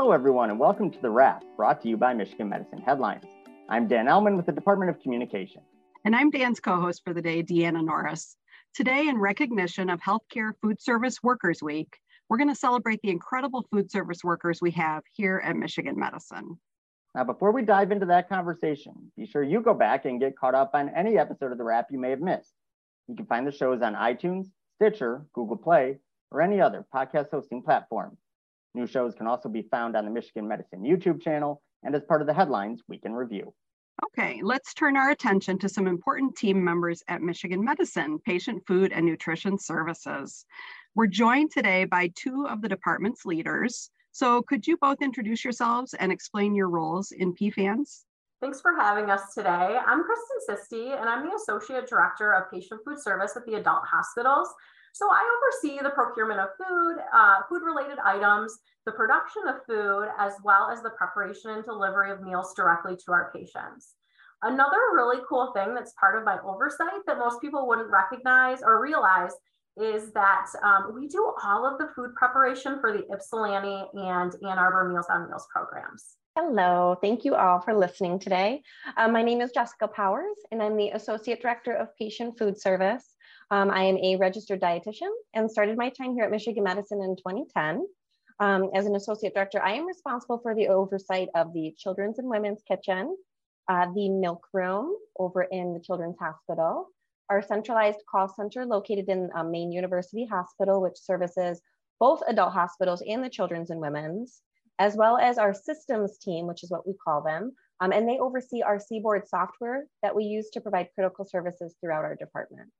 Hello, everyone, and welcome to The Wrap, brought to you by Michigan Medicine Headlines. I'm Dan Ellman with the Department of Communication. And I'm Dan's co host for the day, Deanna Norris. Today, in recognition of Healthcare Food Service Workers Week, we're going to celebrate the incredible food service workers we have here at Michigan Medicine. Now, before we dive into that conversation, be sure you go back and get caught up on any episode of The Wrap you may have missed. You can find the shows on iTunes, Stitcher, Google Play, or any other podcast hosting platform. New shows can also be found on the Michigan Medicine YouTube channel and as part of the Headlines Week in Review. Okay, let's turn our attention to some important team members at Michigan Medicine, Patient Food and Nutrition Services. We're joined today by two of the department's leaders. So could you both introduce yourselves and explain your roles in PFANS? Thanks for having us today. I'm Kristen Sisti, and I'm the Associate Director of Patient Food Service at the adult hospitals. So I oversee the procurement of food, uh, food related items, the production of food, as well as the preparation and delivery of meals directly to our patients. Another really cool thing that's part of my oversight that most people wouldn't recognize or realize is that um, we do all of the food preparation for the Ypsilanti and Ann Arbor Meals on Wheels programs. Hello, thank you all for listening today. Uh, my name is Jessica Powers, and I'm the Associate Director of Patient Food Service. Um, I am a registered dietitian and started my time here at Michigan Medicine in 2010. Um, as an associate director, I am responsible for the oversight of the Children's and Women's Kitchen, uh, the milk room over in the Children's Hospital, our centralized call center located in Main University Hospital, which services both adult hospitals and the Children's and Women's, as well as our systems team, which is what we call them. Um, and they oversee our CBORD software that we use to provide critical services throughout our department.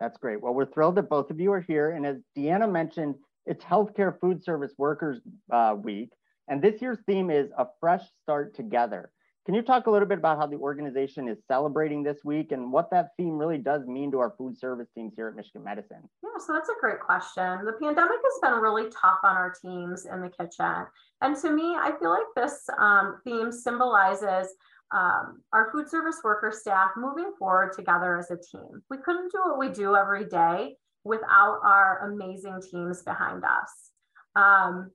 That's great. Well, we're thrilled that both of you are here. And as Deanna mentioned, it's Healthcare Food Service Workers uh, Week. And this year's theme is A Fresh Start Together. Can you talk a little bit about how the organization is celebrating this week and what that theme really does mean to our food service teams here at Michigan Medicine? Yeah, so that's a great question. The pandemic has been really tough on our teams in the kitchen. And to me, I feel like this um, theme symbolizes um, our food service worker staff moving forward together as a team. We couldn't do what we do every day without our amazing teams behind us. Um,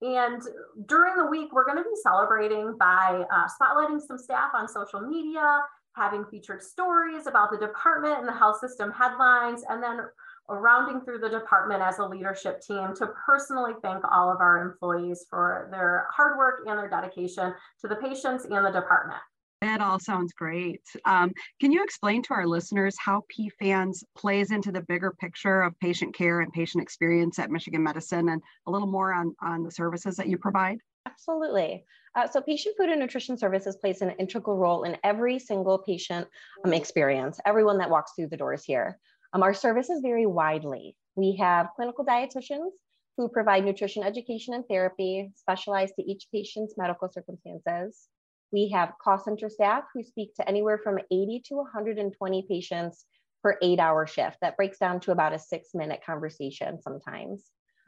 and during the week, we're going to be celebrating by uh, spotlighting some staff on social media, having featured stories about the department and the health system headlines, and then rounding through the department as a leadership team to personally thank all of our employees for their hard work and their dedication to the patients and the department. That all sounds great. Um, can you explain to our listeners how PFANS plays into the bigger picture of patient care and patient experience at Michigan Medicine and a little more on, on the services that you provide? Absolutely. Uh, so patient food and nutrition services plays an integral role in every single patient um, experience, everyone that walks through the doors here. Um, our services vary widely. We have clinical dietitians who provide nutrition education and therapy specialized to each patient's medical circumstances. We have call center staff who speak to anywhere from 80 to 120 patients per eight hour shift. That breaks down to about a six minute conversation sometimes.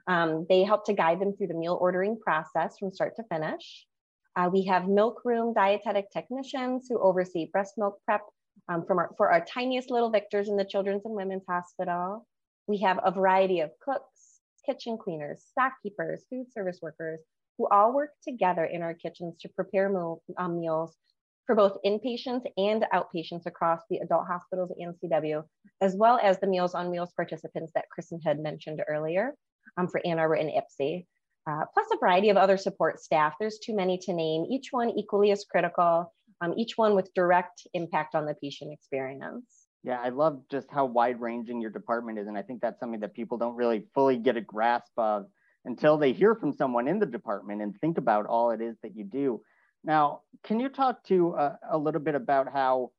Um, they help to guide them through the meal ordering process from start to finish. Uh, we have milk room dietetic technicians who oversee breast milk prep um, from our, for our tiniest little victors in the Children's and Women's Hospital. We have a variety of cooks, kitchen cleaners, stock keepers, food service workers, who all work together in our kitchens to prepare meal, um, meals for both inpatients and outpatients across the adult hospitals and CW, as well as the Meals on Wheels participants that Kristen had mentioned earlier um, for Ann Arbor and Ypsi, uh, plus a variety of other support staff. There's too many to name, each one equally as critical, um, each one with direct impact on the patient experience. Yeah, I love just how wide ranging your department is. And I think that's something that people don't really fully get a grasp of until they hear from someone in the department and think about all it is that you do. Now, can you talk to uh, a little bit about how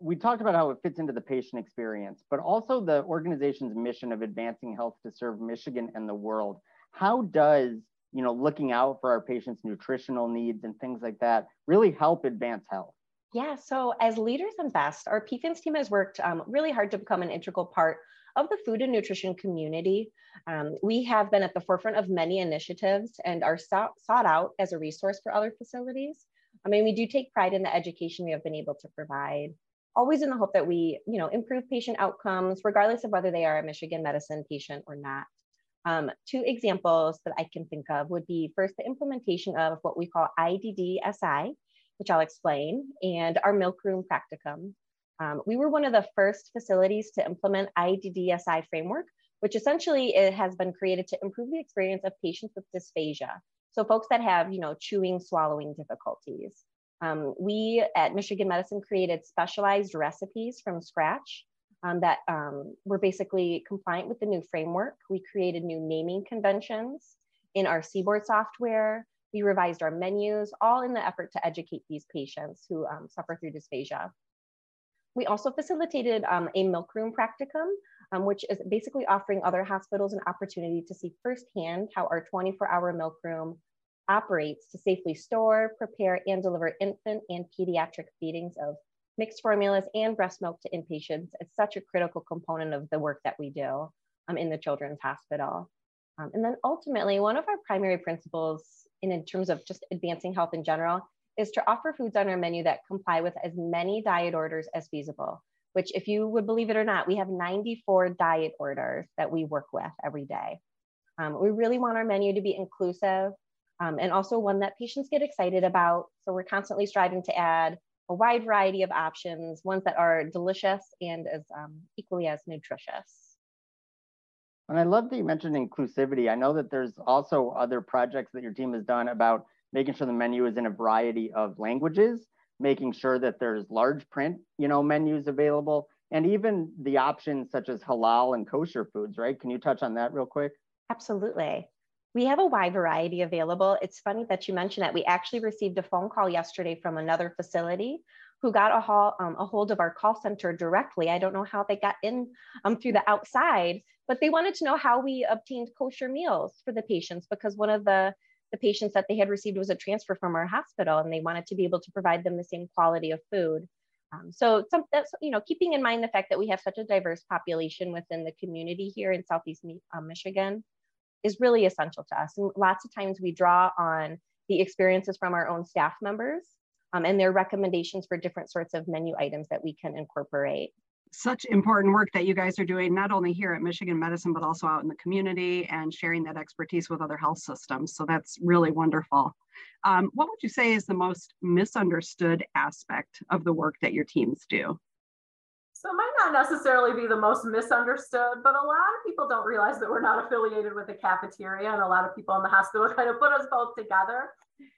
we talked about how it fits into the patient experience, but also the organization's mission of advancing health to serve Michigan and the world. How does you know looking out for our patients' nutritional needs and things like that really help advance health? Yeah, so as leaders and best, our PFANS team has worked um, really hard to become an integral part of the food and nutrition community. Um, we have been at the forefront of many initiatives and are sought, sought out as a resource for other facilities. I mean, we do take pride in the education we have been able to provide, always in the hope that we, you know, improve patient outcomes, regardless of whether they are a Michigan medicine patient or not. Um, two examples that I can think of would be first the implementation of what we call IDDSI, which I'll explain, and our milk room practicum. Um, we were one of the first facilities to implement IDDSI framework, which essentially it has been created to improve the experience of patients with dysphagia. So folks that have, you know, chewing, swallowing difficulties. Um, we at Michigan Medicine created specialized recipes from scratch um, that um, were basically compliant with the new framework. We created new naming conventions in our CBORD software. We revised our menus, all in the effort to educate these patients who um, suffer through dysphagia. We also facilitated um, a milk room practicum, um, which is basically offering other hospitals an opportunity to see firsthand how our 24 hour milk room operates to safely store, prepare, and deliver infant and pediatric feedings of mixed formulas and breast milk to inpatients. It's such a critical component of the work that we do um, in the Children's Hospital. Um, and then ultimately, one of our primary principles in, in terms of just advancing health in general is to offer foods on our menu that comply with as many diet orders as feasible, which if you would believe it or not, we have 94 diet orders that we work with every day. Um, we really want our menu to be inclusive um, and also one that patients get excited about. So we're constantly striving to add a wide variety of options, ones that are delicious and as um, equally as nutritious. And I love that you mentioned inclusivity. I know that there's also other projects that your team has done about making sure the menu is in a variety of languages, making sure that there's large print, you know, menus available, and even the options such as halal and kosher foods, right? Can you touch on that real quick? Absolutely. We have a wide variety available. It's funny that you mentioned that. We actually received a phone call yesterday from another facility who got a, haul, um, a hold of our call center directly. I don't know how they got in um, through the outside, but they wanted to know how we obtained kosher meals for the patients because one of the the patients that they had received was a transfer from our hospital and they wanted to be able to provide them the same quality of food. Um, so some, that's, you know, keeping in mind the fact that we have such a diverse population within the community here in Southeast um, Michigan is really essential to us. And lots of times we draw on the experiences from our own staff members um, and their recommendations for different sorts of menu items that we can incorporate such important work that you guys are doing, not only here at Michigan Medicine, but also out in the community and sharing that expertise with other health systems. So that's really wonderful. Um, what would you say is the most misunderstood aspect of the work that your teams do? So it might not necessarily be the most misunderstood, but a lot of people don't realize that we're not affiliated with the cafeteria, and a lot of people in the hospital kind of put us both together.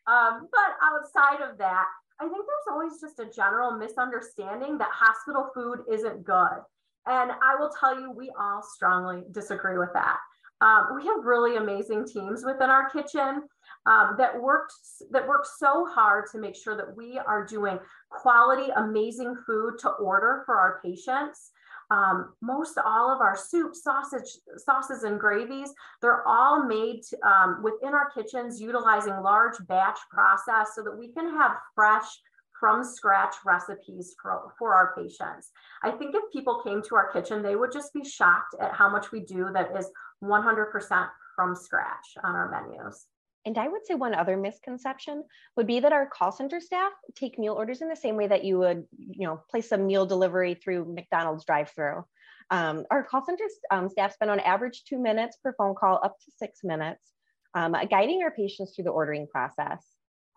Um, but outside of that, I think there's always just a general misunderstanding that hospital food isn't good. And I will tell you, we all strongly disagree with that. Um, we have really amazing teams within our kitchen um, that worked that work so hard to make sure that we are doing quality, amazing food to order for our patients. Um, most all of our soup, sausage, sauces, and gravies, they're all made um, within our kitchens utilizing large batch process so that we can have fresh, from scratch recipes for, for our patients. I think if people came to our kitchen, they would just be shocked at how much we do that is 100% from scratch on our menus. And I would say one other misconception would be that our call center staff take meal orders in the same way that you would, you know, place a meal delivery through McDonald's drive-through. Um, our call center um, staff spend on average two minutes per phone call, up to six minutes, um, guiding our patients through the ordering process.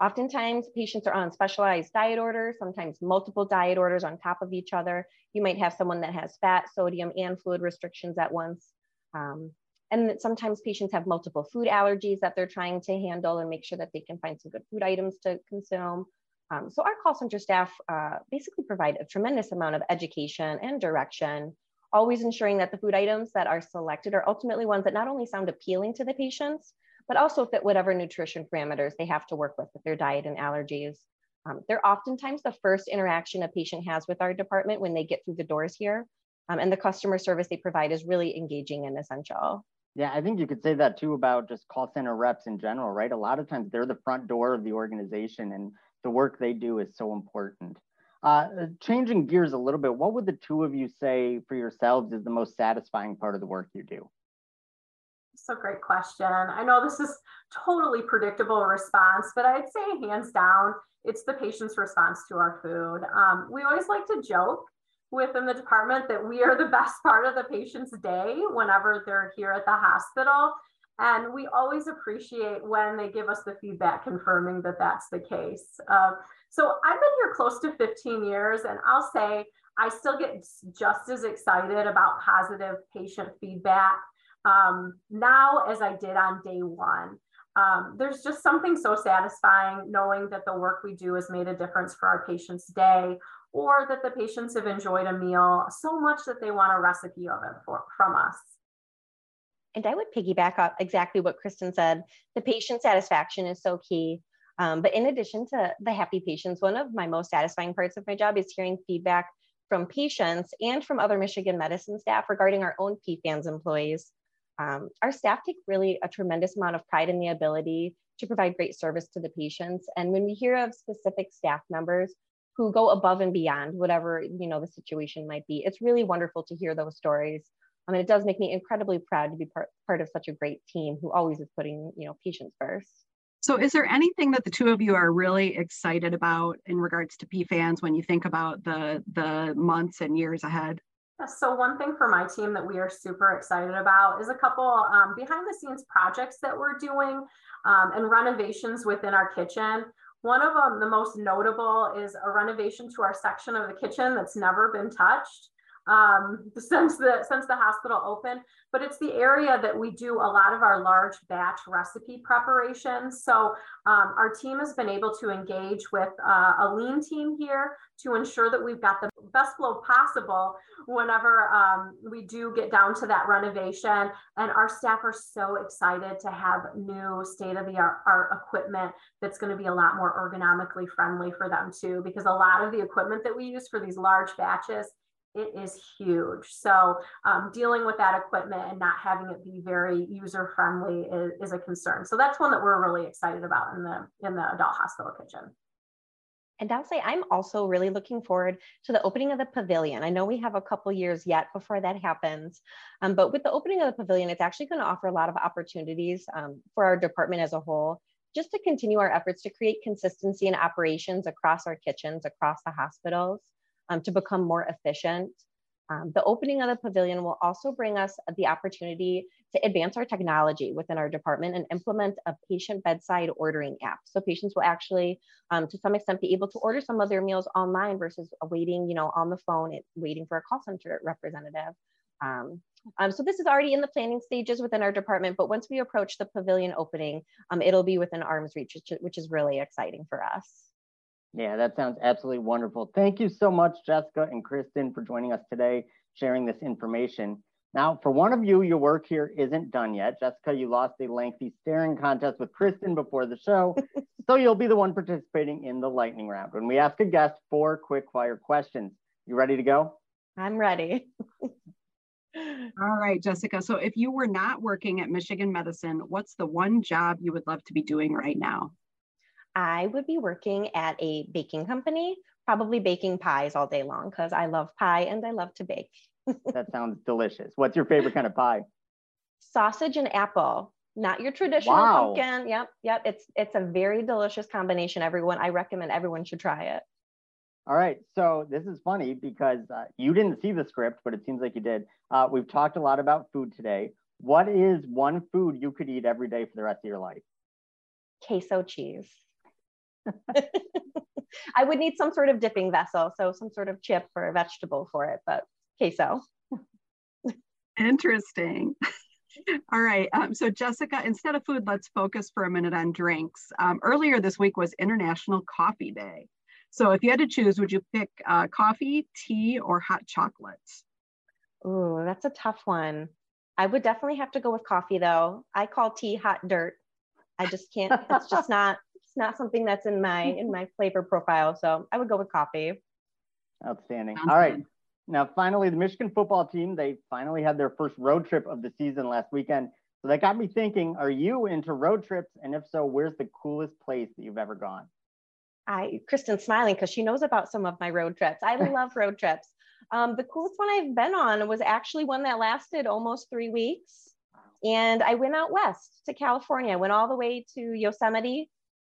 Oftentimes, patients are on specialized diet orders, sometimes multiple diet orders on top of each other. You might have someone that has fat, sodium, and fluid restrictions at once. Um, and sometimes patients have multiple food allergies that they're trying to handle and make sure that they can find some good food items to consume. Um, so our call center staff uh, basically provide a tremendous amount of education and direction, always ensuring that the food items that are selected are ultimately ones that not only sound appealing to the patients, but also fit whatever nutrition parameters they have to work with with their diet and allergies. Um, they're oftentimes the first interaction a patient has with our department when they get through the doors here. Um, and the customer service they provide is really engaging and essential. Yeah, I think you could say that too about just call center reps in general, right? A lot of times they're the front door of the organization and the work they do is so important. Uh, changing gears a little bit, what would the two of you say for yourselves is the most satisfying part of the work you do? So great question. I know this is totally predictable response, but I'd say hands down, it's the patient's response to our food. Um, we always like to joke within the department that we are the best part of the patient's day whenever they're here at the hospital. And we always appreciate when they give us the feedback confirming that that's the case. Uh, so I've been here close to 15 years, and I'll say I still get just as excited about positive patient feedback um, now as I did on day one. Um, there's just something so satisfying knowing that the work we do has made a difference for our patients' day or that the patients have enjoyed a meal so much that they want a recipe of it for, from us. And I would piggyback up exactly what Kristen said. The patient satisfaction is so key. Um, but in addition to the happy patients, one of my most satisfying parts of my job is hearing feedback from patients and from other Michigan medicine staff regarding our own PFANS employees. Um, our staff take really a tremendous amount of pride in the ability to provide great service to the patients. And when we hear of specific staff members who go above and beyond whatever you know the situation might be, it's really wonderful to hear those stories. I mean, it does make me incredibly proud to be part, part of such a great team who always is putting you know patients first. So, is there anything that the two of you are really excited about in regards to PFANS when you think about the the months and years ahead? So one thing for my team that we are super excited about is a couple um, behind the scenes projects that we're doing um, and renovations within our kitchen. One of them, the most notable, is a renovation to our section of the kitchen that's never been touched um, since the since the hospital opened. But it's the area that we do a lot of our large batch recipe preparations. So um, our team has been able to engage with uh, a lean team here to ensure that we've got the best flow possible whenever um, we do get down to that renovation. And our staff are so excited to have new state of the art equipment that's going to be a lot more ergonomically friendly for them too, because a lot of the equipment that we use for these large batches it is huge. So um, dealing with that equipment and not having it be very user friendly is, is, a concern. So that's one that we're really excited about in the in the adult hospital kitchen. And I'll say I'm also really looking forward to the opening of the pavilion. I know we have a couple years yet before that happens, um, but with the opening of the pavilion, it's actually going to offer a lot of opportunities um, for our department as a whole, just to continue our efforts to create consistency in operations across our kitchens, across the hospitals um, to become more efficient. Um, the opening of the pavilion will also bring us the opportunity to advance our technology within our department and implement a patient bedside ordering app. So patients will actually, um, to some extent, be able to order some of their meals online versus waiting, you know, on the phone, waiting for a call center representative. Um, um, so this is already in the planning stages within our department, but once we approach the pavilion opening, um, it'll be within arm's reach, which, which is really exciting for us. Yeah, that sounds absolutely wonderful. Thank you so much, Jessica and Kristen, for joining us today, sharing this information. Now, for one of you, your work here isn't done yet. Jessica, you lost a lengthy staring contest with Kristen before the show, so you'll be the one participating in the lightning round. When we ask a guest four quick fire questions, you ready to go? I'm ready. All right, Jessica. So if you were not working at Michigan Medicine, what's the one job you would love to be doing right now? I would be working at a baking company, probably baking pies all day long because I love pie and I love to bake. that sounds delicious. What's your favorite kind of pie? Sausage and apple. Not your traditional wow. pumpkin. Yep, yep. It's it's a very delicious combination. Everyone, I recommend everyone should try it. All right. So this is funny because uh, you didn't see the script, but it seems like you did. Uh, we've talked a lot about food today. What is one food you could eat every day for the rest of your life? Queso cheese. I would need some sort of dipping vessel, so some sort of chip or a vegetable for it, but queso. Interesting. All right. Um, so, Jessica, instead of food, let's focus for a minute on drinks. Um, earlier this week was International Coffee Day. So, if you had to choose, would you pick uh, coffee, tea, or hot chocolate? Ooh, that's a tough one. I would definitely have to go with coffee, though. I call tea hot dirt. I just can't. It's just not not something that's in my in my flavor profile. So I would go with coffee. Outstanding. All right. Now, finally, the Michigan football team, they finally had their first road trip of the season last weekend. So that got me thinking, are you into road trips? And if so, where's the coolest place that you've ever gone? I, Kristen's smiling because she knows about some of my road trips. I love road trips. Um, the coolest one I've been on was actually one that lasted almost three weeks. And I went out west to California. I went all the way to Yosemite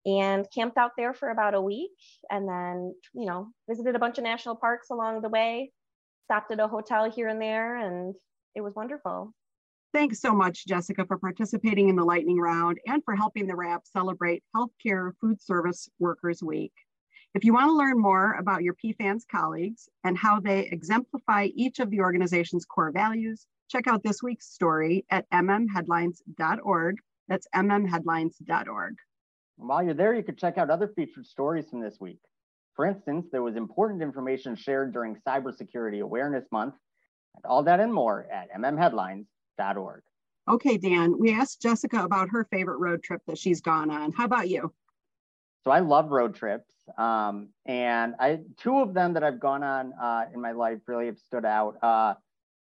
and camped out there for about a week and then you know visited a bunch of national parks along the way stopped at a hotel here and there, and it was wonderful. Thanks so much, Jessica, for participating in the lightning round and for helping the Wrap celebrate Healthcare Food Service Workers Week. If you want to learn more about your PFANS colleagues and how they exemplify each of the organization's core values, check out this week's story at mmheadlines.org. That's mmheadlines.org. while you're there, you could check out other featured stories from this week. For instance, there was important information shared during Cybersecurity Awareness Month, and all that and more at mmheadlines.org org. Okay, Dan, we asked Jessica about her favorite road trip that she's gone on. How about you? So I love road trips. Um, and I two of them that I've gone on uh, in my life really have stood out. Uh,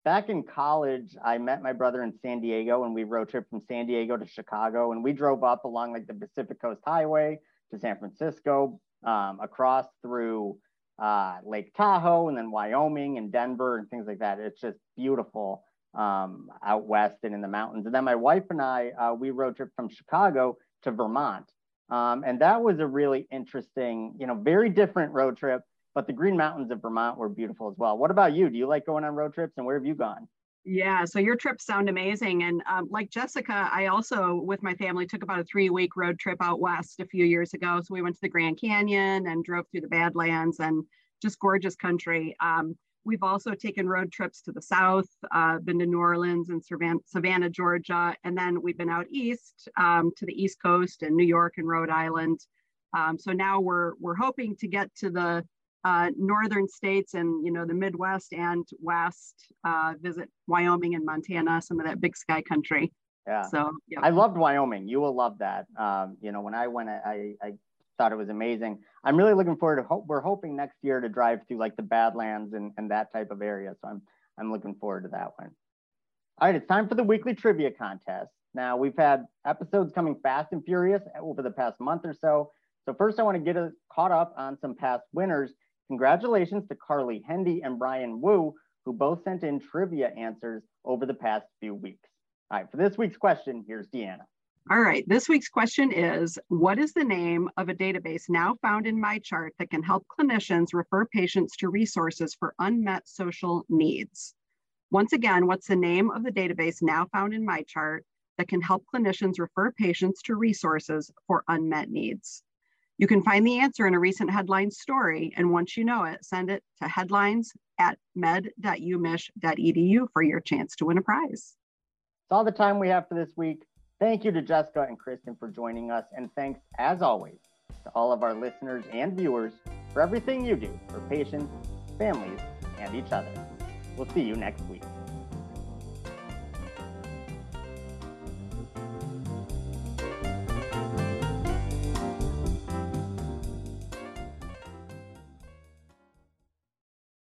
back in college, I met my brother in San Diego and we road trip from San Diego to Chicago. And we drove up along like the Pacific Coast Highway to San Francisco, um, across through uh, Lake Tahoe and then Wyoming and Denver and things like that. It's just beautiful um, out west and in the mountains. And then my wife and I, uh, we road trip from Chicago to Vermont. Um, and that was a really interesting, you know, very different road trip, but the Green Mountains of Vermont were beautiful as well. What about you? Do you like going on road trips and where have you gone? Yeah, so your trips sound amazing. And um, like Jessica, I also, with my family, took about a three week road trip out west a few years ago. So we went to the Grand Canyon and drove through the Badlands and just gorgeous country. Um, We've also taken road trips to the south, uh, been to New Orleans and Savannah, Georgia, and then we've been out east um, to the East Coast and New York and Rhode Island. Um, so now we're we're hoping to get to the uh, northern states and you know the Midwest and West, uh, visit Wyoming and Montana, some of that big sky country. Yeah. So yeah. I loved Wyoming. You will love that. Um, you know, when I went, I, I thought it was amazing. I'm really looking forward to hope we're hoping next year to drive through like the Badlands and, and that type of area. So I'm I'm looking forward to that one. All right, it's time for the weekly trivia contest. Now we've had episodes coming fast and furious over the past month or so. So first I want to get us caught up on some past winners. Congratulations to Carly Hendy and Brian Wu, who both sent in trivia answers over the past few weeks. All right, for this week's question, here's Deanna. All right, this week's question is, what is the name of a database now found in MyChart that can help clinicians refer patients to resources for unmet social needs? Once again, what's the name of the database now found in MyChart that can help clinicians refer patients to resources for unmet needs? You can find the answer in a recent headline story, and once you know it, send it to headlines at med.umich.edu for your chance to win a prize. That's all the time we have for this week. Thank you to Jessica and Kristen for joining us, and thanks, as always, to all of our listeners and viewers for everything you do for patients, families, and each other. We'll see you next week.